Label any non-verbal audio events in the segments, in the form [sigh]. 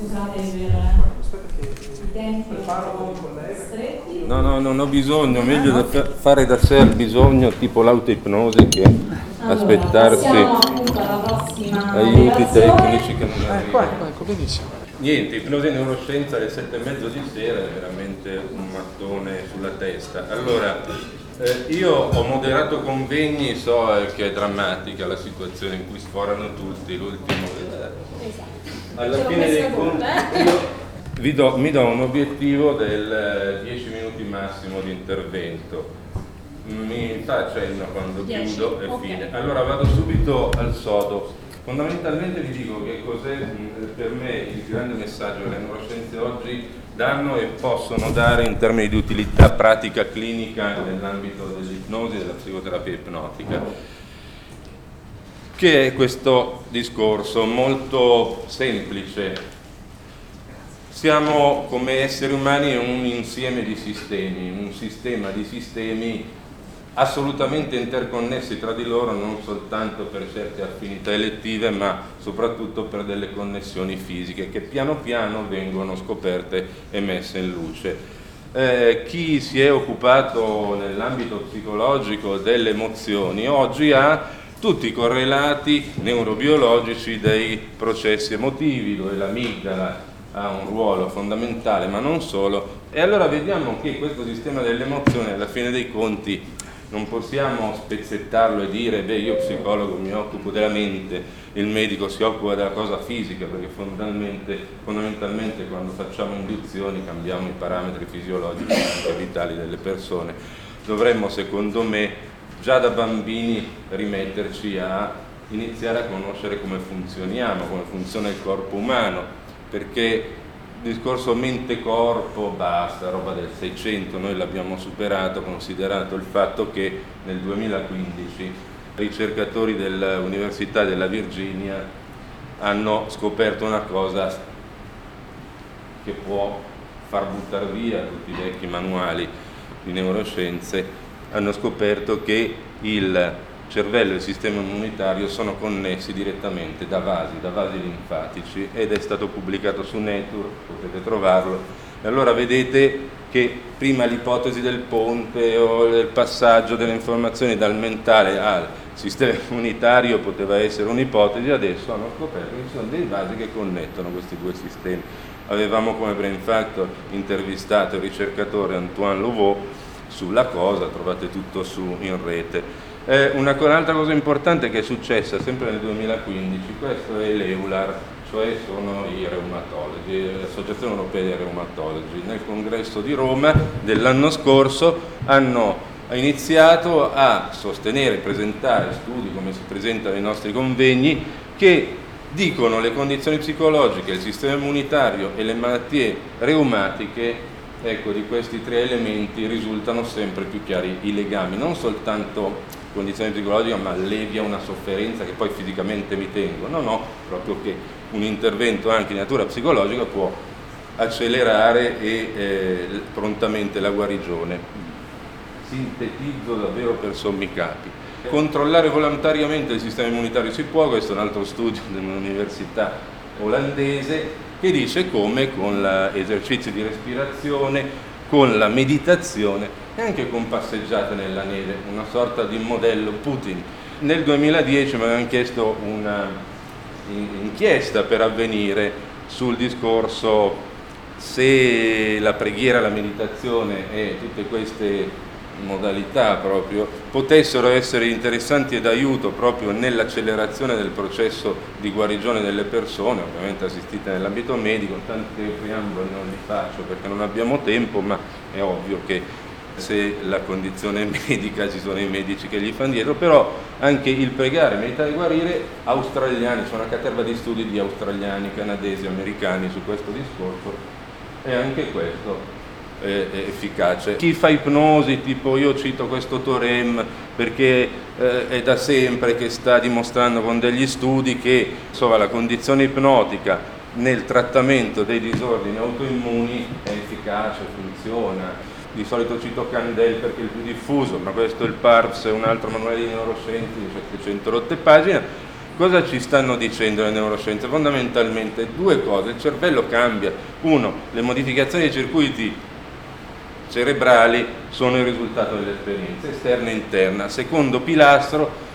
scusate per i tempi stretti. No, no, non ho bisogno, meglio da fa- fare da sé il bisogno, tipo l'autoipnosi che Allora, aspettarsi aiuti tecnici che non Ecco, arrivano. ecco, ecco, benissimo. Niente, ipnosi e neuroscienza alle sette e mezzo di sera è veramente un mattone sulla testa. Allora, eh, io ho moderato convegni, so eh, che è drammatica la situazione in cui sforano tutti, l'ultimo... Alla Ce fine dei conti eh. io vi do- mi do un obiettivo del 10 minuti massimo di intervento. Mi fa cenno quando Dieci, chiudo e ok. fine. Allora vado subito al sodo. Fondamentalmente vi dico che cos'è per me il grande messaggio che le neuroscienze oggi danno e possono dare in termini di utilità pratica clinica nell'ambito dell'ipnosi e della psicoterapia ipnotica che è questo discorso molto semplice. Siamo come esseri umani un insieme di sistemi, un sistema di sistemi assolutamente interconnessi tra di loro non soltanto per certe affinità elettive ma soprattutto per delle connessioni fisiche che piano piano vengono scoperte e messe in luce. Eh, chi si è occupato nell'ambito psicologico delle emozioni oggi ha tutti i correlati neurobiologici dei processi emotivi, dove l'amigdala ha un ruolo fondamentale, ma non solo. E allora vediamo che questo sistema delle emozioni, alla fine dei conti, non possiamo spezzettarlo e dire, beh, io psicologo mi occupo della mente, il medico si occupa della cosa fisica, perché fondamentalmente, fondamentalmente quando facciamo induzioni cambiamo i parametri fisiologici e vitali delle persone. Dovremmo, secondo me, già da bambini rimetterci a iniziare a conoscere come funzioniamo, come funziona il corpo umano, perché il discorso mente-corpo basta, roba del 600, noi l'abbiamo superato considerato il fatto che nel 2015 ricercatori dell'Università della Virginia hanno scoperto una cosa che può far buttare via tutti i vecchi manuali di neuroscienze hanno scoperto che il cervello e il sistema immunitario sono connessi direttamente da vasi, da vasi linfatici ed è stato pubblicato su Nature, potete trovarlo. E allora vedete che prima l'ipotesi del ponte o del passaggio delle informazioni dal mentale al sistema [laughs] immunitario poteva essere un'ipotesi, adesso hanno scoperto che ci sono dei vasi che connettono questi due sistemi. Avevamo come brain factor intervistato il ricercatore Antoine Louveau sulla cosa, trovate tutto su in rete. Eh, una, un'altra cosa importante che è successa sempre nel 2015, questo è l'EULAR, cioè sono i reumatologi, l'Associazione Europea dei Reumatologi. Nel congresso di Roma dell'anno scorso hanno iniziato a sostenere, presentare studi come si presentano ai nostri convegni che dicono le condizioni psicologiche, il sistema immunitario e le malattie reumatiche ecco, di questi tre elementi risultano sempre più chiari i legami, non soltanto condizione psicologica, ma allevia una sofferenza che poi fisicamente mi tengo. No, no, proprio che un intervento anche di natura psicologica può accelerare e eh, prontamente la guarigione. Sintetizzo davvero per sommi capi. Controllare volontariamente il sistema immunitario si può, questo è un altro studio [laughs] dell'università olandese che dice come con esercizi di respirazione, con la meditazione e anche con passeggiate nella neve, una sorta di modello Putin. Nel 2010 mi avevano chiesto un'inchiesta per avvenire sul discorso se la preghiera, la meditazione e tutte queste modalità proprio potessero essere interessanti ed aiuto proprio nell'accelerazione del processo di guarigione delle persone, ovviamente assistite nell'ambito medico, tanti preamboli non li faccio perché non abbiamo tempo, ma è ovvio che se la condizione [laughs] medica ci sono i medici che gli fanno dietro, però anche il pregare, meditare e guarire, australiani, c'è una caterva di studi di australiani, canadesi, americani su questo discorso e anche questo è efficace. Chi fa ipnosi, tipo io cito questo Torem perché eh, è da sempre che sta dimostrando con degli studi che insomma, la condizione ipnotica nel trattamento dei disordini autoimmuni è efficace, funziona. Di solito cito Candel perché è il più diffuso, ma questo è il PARPS, è un altro manuale di neuroscienze di 700 rotte pagine. Cosa ci stanno dicendo le neuroscienze? Fondamentalmente due cose, il cervello cambia. Uno, le modificazioni dei circuiti cerebrali sono il risultato dell'esperienza esterna e interna. Secondo pilastro,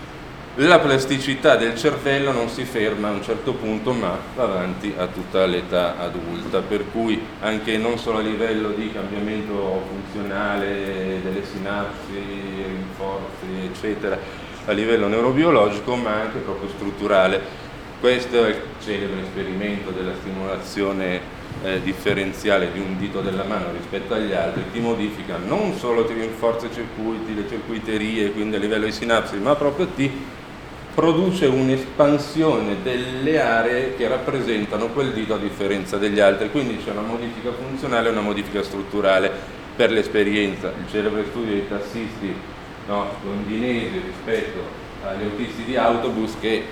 la plasticità del cervello non si ferma a un certo punto ma va avanti a tutta l'età adulta, per cui anche non solo a livello di cambiamento funzionale delle sinapsi, rinforzi, eccetera, a livello neurobiologico ma anche proprio strutturale. Questo è il celebre esperimento della stimolazione eh, differenziale di un dito della mano rispetto agli altri, ti modifica non solo ti rinforza i circuiti, le circuiterie, quindi a livello di sinapsi, ma proprio ti produce un'espansione delle aree che rappresentano quel dito a differenza degli altri, quindi c'è una modifica funzionale e una modifica strutturale per l'esperienza. Il celebre studio dei tassisti no, londinesi rispetto agli autisti di autobus che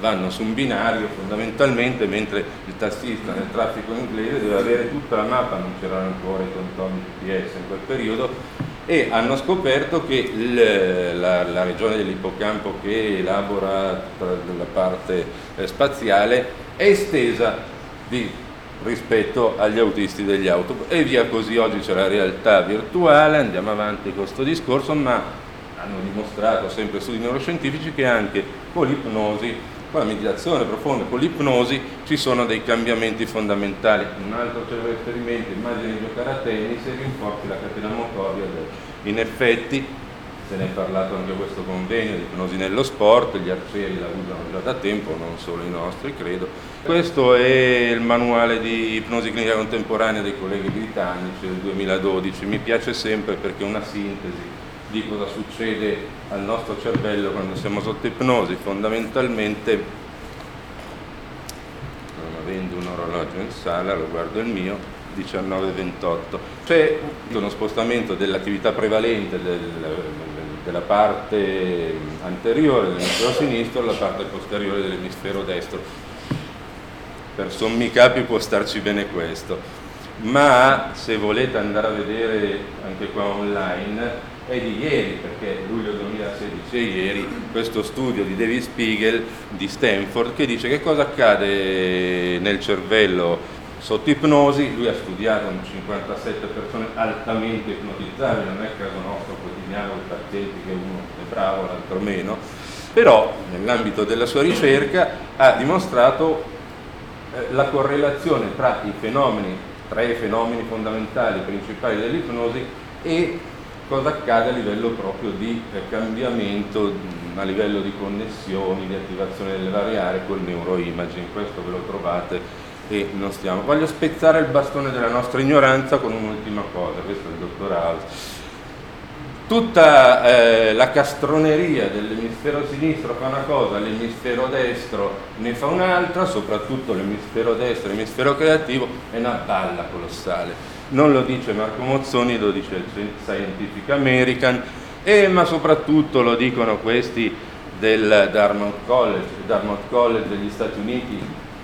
vanno su un binario fondamentalmente mentre il tassista nel traffico inglese deve avere tutta la mappa, non c'erano ancora i contorni GPS in quel periodo, e hanno scoperto che il, la, la, regione dell'ippocampo che elabora la parte eh, spaziale è estesa di, rispetto agli autisti degli autobus e via così. Oggi c'è la realtà virtuale, andiamo avanti con questo discorso, ma hanno dimostrato sempre studi neuroscientifici che anche con l'ipnosi con la meditazione profonda, con l'ipnosi ci sono dei cambiamenti fondamentali. Un altro celebre esperimento, immagini di giocare a tennis e rinforzi la catena motoria. In effetti, se ne è parlato anche a questo convegno di ipnosi nello sport, gli arcieri la usano già da tempo, non solo i nostri, credo. Questo è il manuale di ipnosi clinica contemporanea dei colleghi britannici del 2012, mi piace sempre perché è una sintesi di cosa succede al nostro cervello quando siamo sotto ipnosi, fondamentalmente, non avendo un orologio in sala, lo guardo il mio, 19-28. C'è uno spostamento dell'attività prevalente del, della parte anteriore dell'emisfero sinistro alla parte posteriore dell'emisfero destro. Per sommi capi può starci bene questo, ma se volete andare a vedere anche qua online è di ieri, perché luglio 2016 è ieri, questo studio di David Spiegel di Stanford che dice che cosa accade nel cervello. Sotto ipnosi, lui ha studiato 57 persone altamente ipnotizzabili, non è caso nostro quotidiano i pazienti che uno è bravo, l'altro meno, però nell'ambito della sua ricerca ha dimostrato eh, la correlazione tra i fenomeni, tra i fenomeni fondamentali principali dell'ipnosi e cosa accade a livello proprio di eh, cambiamento, a livello di connessioni, di attivazione delle varie aree col neuroimaging, questo ve lo trovate e non stiamo. Voglio spezzare il bastone della nostra ignoranza con un'ultima cosa, questo è il dottor House. Tutta eh, la castroneria dell'emisfero sinistro fa una cosa, l'emisfero destro ne fa un'altra, soprattutto l'emisfero destro, l'emisfero creativo, è una balla colossale non lo dice Marco Mozzoni, lo dice il Scientific American, e, ma soprattutto lo dicono questi del Dartmouth College, Dartmouth College degli Stati Uniti,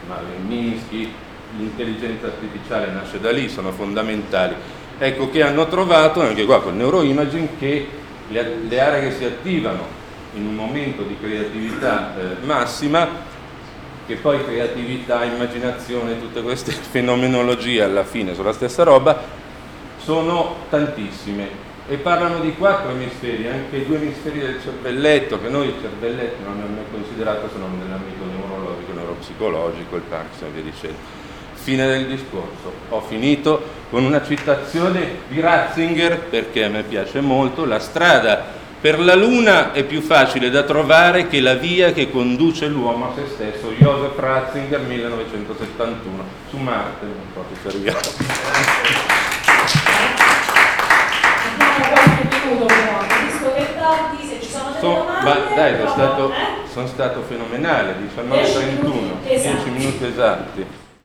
Marvin Minsky, l'intelligenza artificiale nasce da lì, sono fondamentali. Ecco che hanno trovato, anche qua con neuroimaging, che le, le aree che si attivano in un momento di creatività eh, massima che poi creatività, immaginazione, tutte queste [laughs] fenomenologie alla fine sono la stessa roba, sono tantissime e parlano di quattro emisferi, anche due emisferi del cervelletto, che noi il cervelletto non abbiamo mai considerato se non nell'ambito neurologico, neuropsicologico, il Parkinson e via dicendo. Fine del discorso. Ho finito con una citazione di Ratzinger, perché a me piace molto, la strada per la Luna è più facile da trovare che la via che conduce l'uomo a se stesso, Joseph Ratzinger 1971, su Marte, so se ci arriviamo. So. Ma dai, sono stato, eh? sono stato fenomenale, 19.31, 10 minuti esatti.